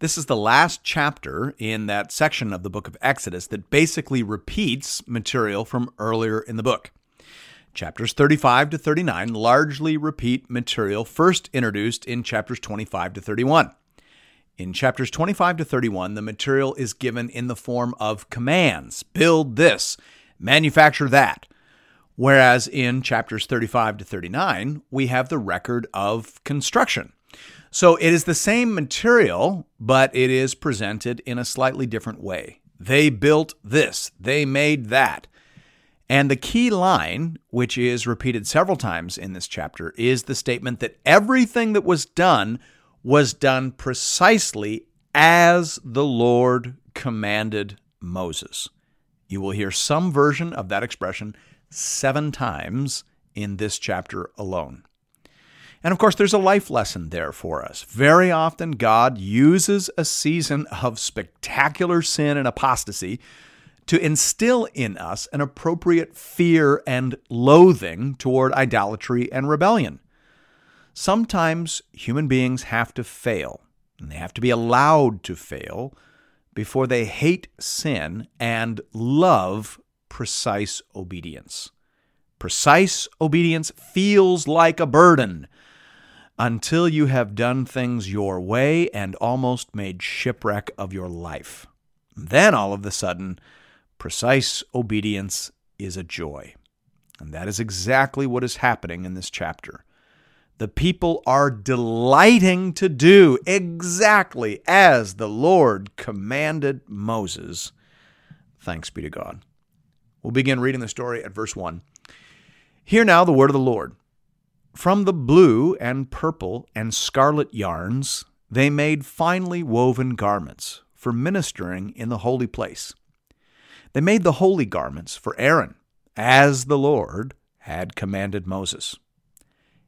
This is the last chapter in that section of the book of Exodus that basically repeats material from earlier in the book. Chapters 35 to 39 largely repeat material first introduced in chapters 25 to 31. In chapters 25 to 31, the material is given in the form of commands build this, manufacture that. Whereas in chapters 35 to 39, we have the record of construction. So it is the same material, but it is presented in a slightly different way. They built this, they made that. And the key line, which is repeated several times in this chapter, is the statement that everything that was done was done precisely as the Lord commanded Moses. You will hear some version of that expression seven times in this chapter alone. And of course, there's a life lesson there for us. Very often, God uses a season of spectacular sin and apostasy to instill in us an appropriate fear and loathing toward idolatry and rebellion. Sometimes human beings have to fail, and they have to be allowed to fail before they hate sin and love precise obedience. Precise obedience feels like a burden until you have done things your way and almost made shipwreck of your life. Then all of a sudden, precise obedience is a joy. And that is exactly what is happening in this chapter. The people are delighting to do exactly as the Lord commanded Moses. Thanks be to God. We'll begin reading the story at verse 1. Hear now the word of the Lord. From the blue and purple and scarlet yarns, they made finely woven garments for ministering in the holy place. They made the holy garments for Aaron, as the Lord had commanded Moses.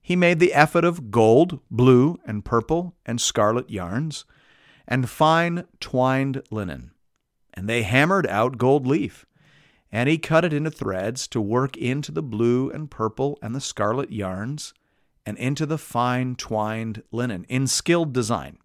He made the ephod of gold, blue, and purple, and scarlet yarns, and fine twined linen. And they hammered out gold leaf, and he cut it into threads to work into the blue and purple and the scarlet yarns, and into the fine twined linen in skilled design.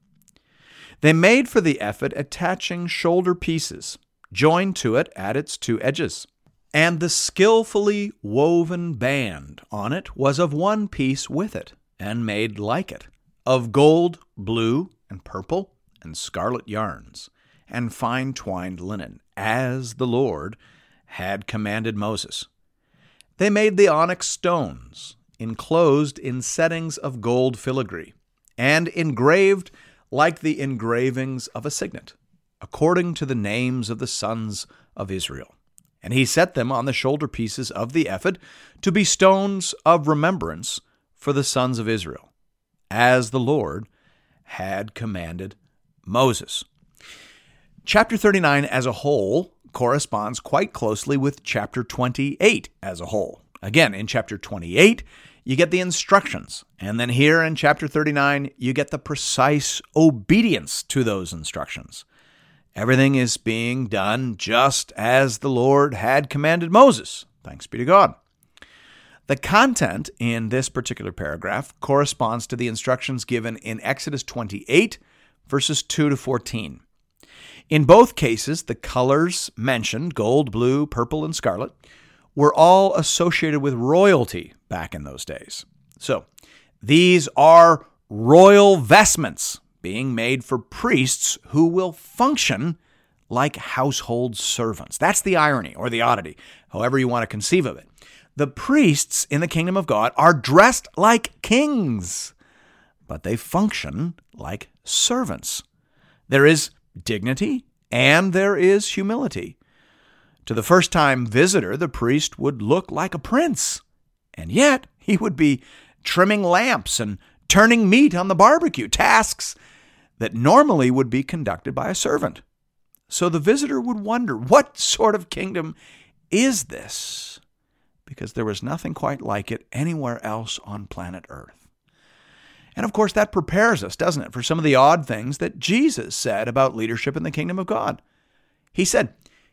They made for the ephod attaching shoulder pieces, joined to it at its two edges. And the skillfully woven band on it was of one piece with it, and made like it, of gold, blue, and purple, and scarlet yarns, and fine twined linen, as the Lord had commanded Moses. They made the onyx stones, enclosed in settings of gold filigree, and engraved like the engravings of a signet, according to the names of the sons of Israel. And he set them on the shoulder pieces of the ephod to be stones of remembrance for the sons of Israel, as the Lord had commanded Moses. Chapter 39 as a whole corresponds quite closely with chapter 28 as a whole. Again, in chapter 28, you get the instructions. And then here in chapter 39, you get the precise obedience to those instructions. Everything is being done just as the Lord had commanded Moses. Thanks be to God. The content in this particular paragraph corresponds to the instructions given in Exodus 28, verses 2 to 14. In both cases, the colors mentioned gold, blue, purple, and scarlet were all associated with royalty back in those days. So, these are royal vestments being made for priests who will function like household servants. That's the irony or the oddity, however you want to conceive of it. The priests in the kingdom of God are dressed like kings, but they function like servants. There is dignity and there is humility. To the first time visitor, the priest would look like a prince, and yet he would be trimming lamps and turning meat on the barbecue, tasks that normally would be conducted by a servant. So the visitor would wonder, what sort of kingdom is this? Because there was nothing quite like it anywhere else on planet Earth. And of course, that prepares us, doesn't it, for some of the odd things that Jesus said about leadership in the kingdom of God. He said,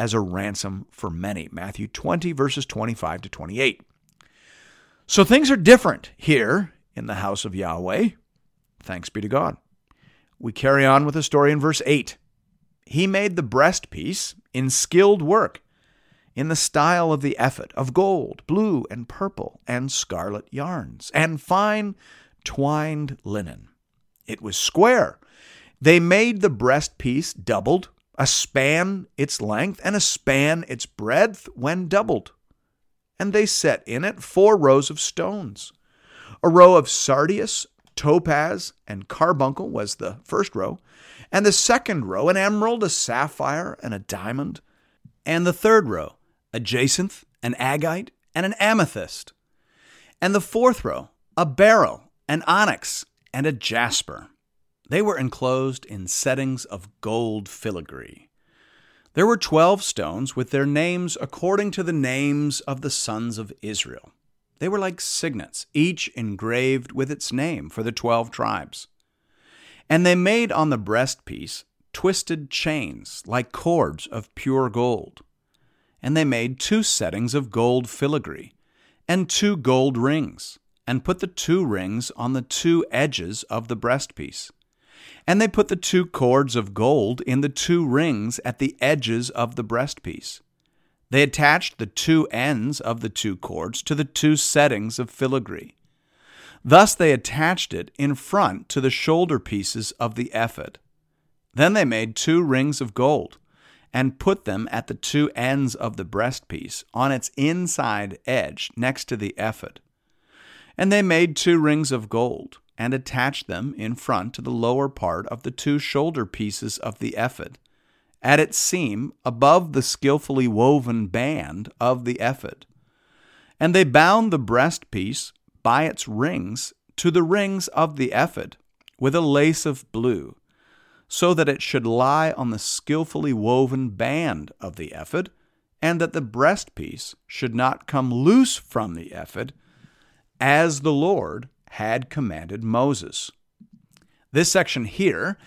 as a ransom for many. Matthew 20, verses 25 to 28. So things are different here in the house of Yahweh. Thanks be to God. We carry on with the story in verse 8. He made the breastpiece in skilled work, in the style of the ephod, of gold, blue, and purple, and scarlet yarns, and fine twined linen. It was square. They made the breastpiece doubled, a span its length, and a span its breadth when doubled. And they set in it four rows of stones. A row of sardius, topaz, and carbuncle was the first row, and the second row an emerald, a sapphire, and a diamond, and the third row a jacinth, an agate, and an amethyst, and the fourth row a beryl, an onyx, and a jasper. They were enclosed in settings of gold filigree. There were twelve stones with their names according to the names of the sons of Israel. They were like signets, each engraved with its name for the twelve tribes. And they made on the breastpiece twisted chains like cords of pure gold. And they made two settings of gold filigree, and two gold rings, and put the two rings on the two edges of the breastpiece. And they put the two cords of gold in the two rings at the edges of the breastpiece. They attached the two ends of the two cords to the two settings of filigree. Thus they attached it in front to the shoulder pieces of the ephod. Then they made two rings of gold, and put them at the two ends of the breastpiece, on its inside edge, next to the ephod. And they made two rings of gold, and attached them in front to the lower part of the two shoulder pieces of the ephod, at its seam above the skillfully woven band of the ephod. And they bound the breastpiece by its rings to the rings of the ephod with a lace of blue, so that it should lie on the skillfully woven band of the ephod, and that the breastpiece should not come loose from the ephod, as the Lord had commanded Moses. This section here,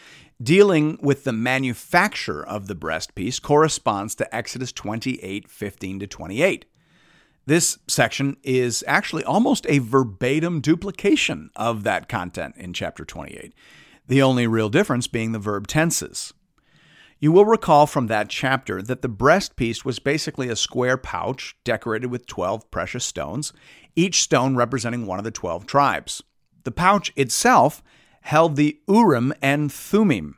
dealing with the manufacture of the breastpiece, corresponds to Exodus 28 15 to 28. This section is actually almost a verbatim duplication of that content in chapter 28, the only real difference being the verb tenses. You will recall from that chapter that the breastpiece was basically a square pouch decorated with 12 precious stones, each stone representing one of the 12 tribes. The pouch itself held the Urim and Thummim,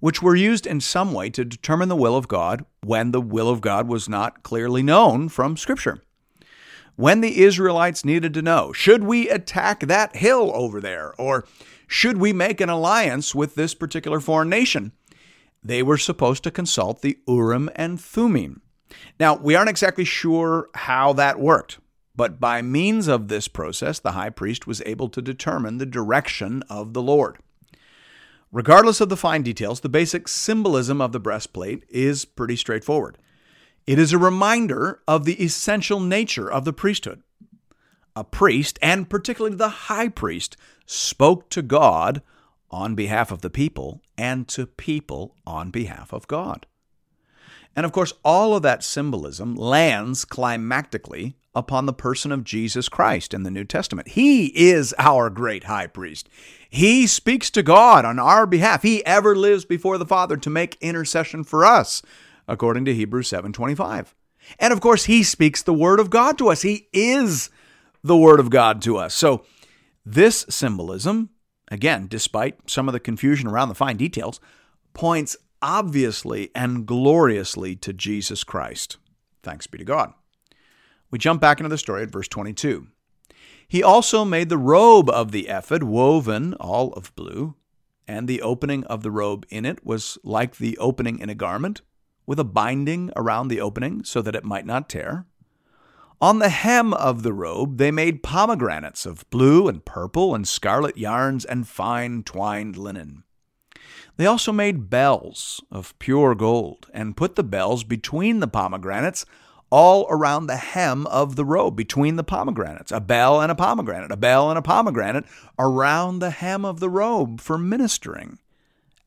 which were used in some way to determine the will of God when the will of God was not clearly known from Scripture. When the Israelites needed to know should we attack that hill over there, or should we make an alliance with this particular foreign nation, they were supposed to consult the Urim and Thummim. Now, we aren't exactly sure how that worked, but by means of this process, the high priest was able to determine the direction of the Lord. Regardless of the fine details, the basic symbolism of the breastplate is pretty straightforward. It is a reminder of the essential nature of the priesthood. A priest, and particularly the high priest, spoke to God on behalf of the people and to people on behalf of God. And of course, all of that symbolism lands climactically upon the person of Jesus Christ in the New Testament. He is our great high priest. He speaks to God on our behalf. He ever lives before the Father to make intercession for us according to Hebrews 7:25. And of course, he speaks the word of God to us. He is the word of God to us. So, this symbolism, again, despite some of the confusion around the fine details, points obviously and gloriously to Jesus Christ. Thanks be to God. We jump back into the story at verse 22. He also made the robe of the ephod woven all of blue, and the opening of the robe in it was like the opening in a garment, with a binding around the opening so that it might not tear. On the hem of the robe they made pomegranates of blue and purple and scarlet yarns and fine twined linen. They also made bells of pure gold and put the bells between the pomegranates all around the hem of the robe between the pomegranates, a bell and a pomegranate, a bell and a pomegranate around the hem of the robe for ministering,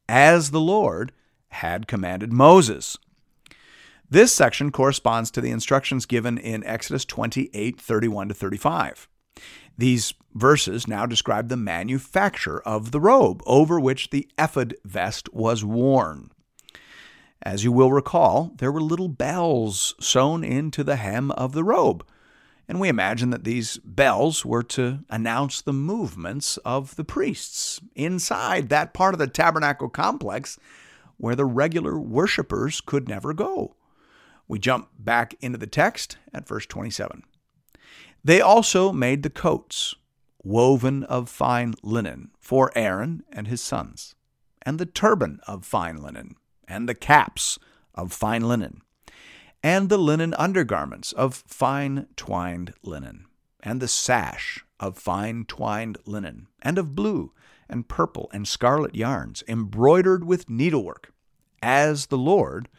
as the Lord had commanded Moses. This section corresponds to the instructions given in Exodus 28 31 to 35. These verses now describe the manufacture of the robe over which the ephod vest was worn. As you will recall, there were little bells sewn into the hem of the robe, and we imagine that these bells were to announce the movements of the priests inside that part of the tabernacle complex where the regular worshippers could never go. We jump back into the text at verse 27. They also made the coats, woven of fine linen, for Aaron and his sons, and the turban of fine linen and the caps of fine linen, and the linen undergarments of fine twined linen, and the sash of fine twined linen, and of blue and purple and scarlet yarns, embroidered with needlework, as the Lord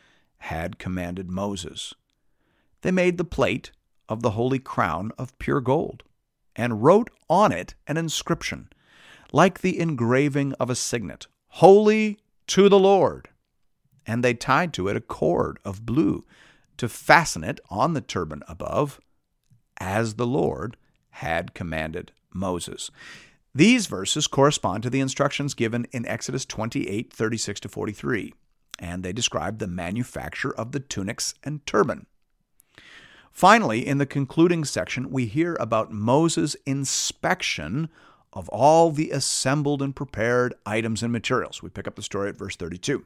had commanded Moses. They made the plate of the holy crown of pure gold, and wrote on it an inscription, like the engraving of a signet, Holy to the Lord and they tied to it a cord of blue to fasten it on the turban above, as the Lord had commanded Moses. These verses correspond to the instructions given in Exodus 28 36 to 43, and they describe the manufacture of the tunics and turban. Finally, in the concluding section, we hear about Moses' inspection of all the assembled and prepared items and materials. We pick up the story at verse 32.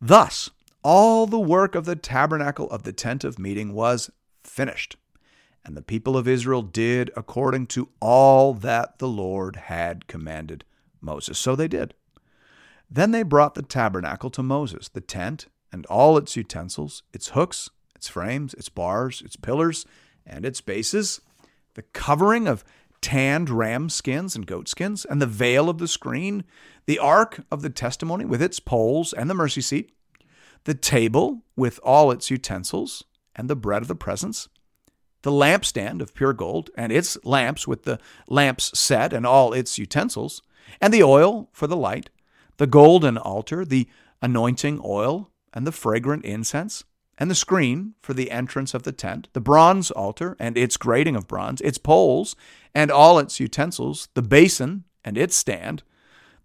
Thus, all the work of the tabernacle of the tent of meeting was finished. And the people of Israel did according to all that the Lord had commanded Moses. So they did. Then they brought the tabernacle to Moses, the tent and all its utensils, its hooks, its frames, its bars, its pillars, and its bases, the covering of tanned ram skins and goat skins, and the veil of the screen, the ark of the testimony with its poles and the mercy seat, the table with all its utensils, and the bread of the presence, the lampstand of pure gold, and its lamps with the lamps set and all its utensils, and the oil for the light, the golden altar, the anointing oil, and the fragrant incense, and the screen for the entrance of the tent, the bronze altar and its grating of bronze, its poles and all its utensils, the basin and its stand,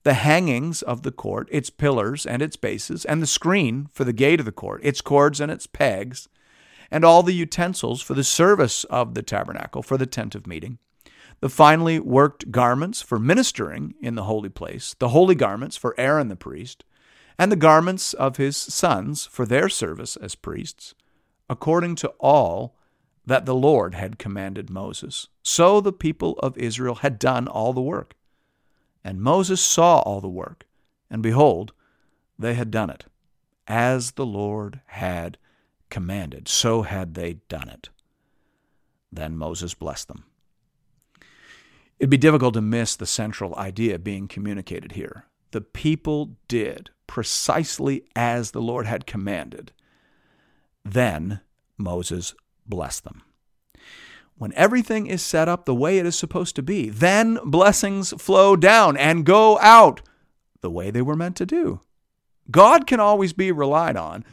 the hangings of the court, its pillars and its bases, and the screen for the gate of the court, its cords and its pegs, and all the utensils for the service of the tabernacle, for the tent of meeting, the finely worked garments for ministering in the holy place, the holy garments for Aaron the priest, and the garments of his sons for their service as priests, according to all that the Lord had commanded Moses. So the people of Israel had done all the work. And Moses saw all the work, and behold, they had done it. As the Lord had commanded, so had they done it. Then Moses blessed them. It'd be difficult to miss the central idea being communicated here. The people did precisely as the Lord had commanded. Then Moses blessed them. When everything is set up the way it is supposed to be, then blessings flow down and go out the way they were meant to do. God can always be relied on,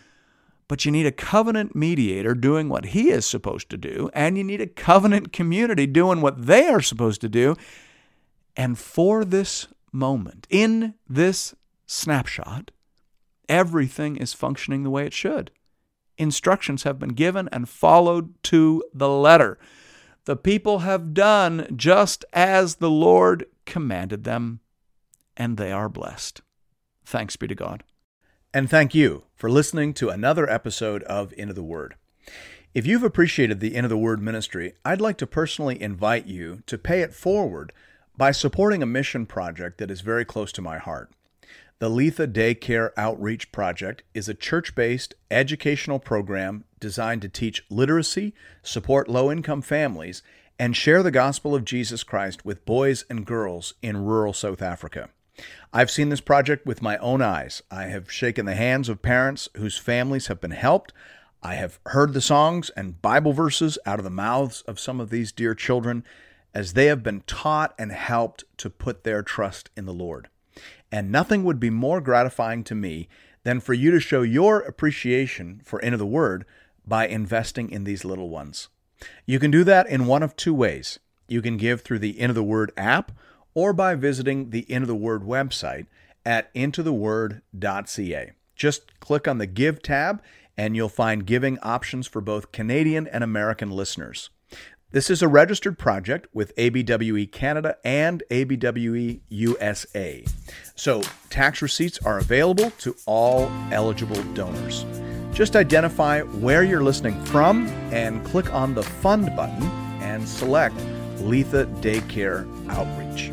but you need a covenant mediator doing what he is supposed to do, and you need a covenant community doing what they are supposed to do. And for this moment, in this snapshot, everything is functioning the way it should. Instructions have been given and followed to the letter. The people have done just as the Lord commanded them, and they are blessed. Thanks be to God. And thank you for listening to another episode of Into the Word. If you've appreciated the Into the Word ministry, I'd like to personally invite you to pay it forward by supporting a mission project that is very close to my heart. The Letha Daycare Outreach Project is a church based educational program designed to teach literacy, support low income families, and share the gospel of Jesus Christ with boys and girls in rural South Africa. I've seen this project with my own eyes. I have shaken the hands of parents whose families have been helped. I have heard the songs and Bible verses out of the mouths of some of these dear children as they have been taught and helped to put their trust in the Lord. And nothing would be more gratifying to me than for you to show your appreciation for Into the Word by investing in these little ones. You can do that in one of two ways. You can give through the Into the Word app or by visiting the Into the Word website at intotheword.ca. Just click on the Give tab and you'll find giving options for both Canadian and American listeners. This is a registered project with ABWE Canada and ABWE USA. So, tax receipts are available to all eligible donors. Just identify where you're listening from and click on the Fund button and select Letha Daycare Outreach.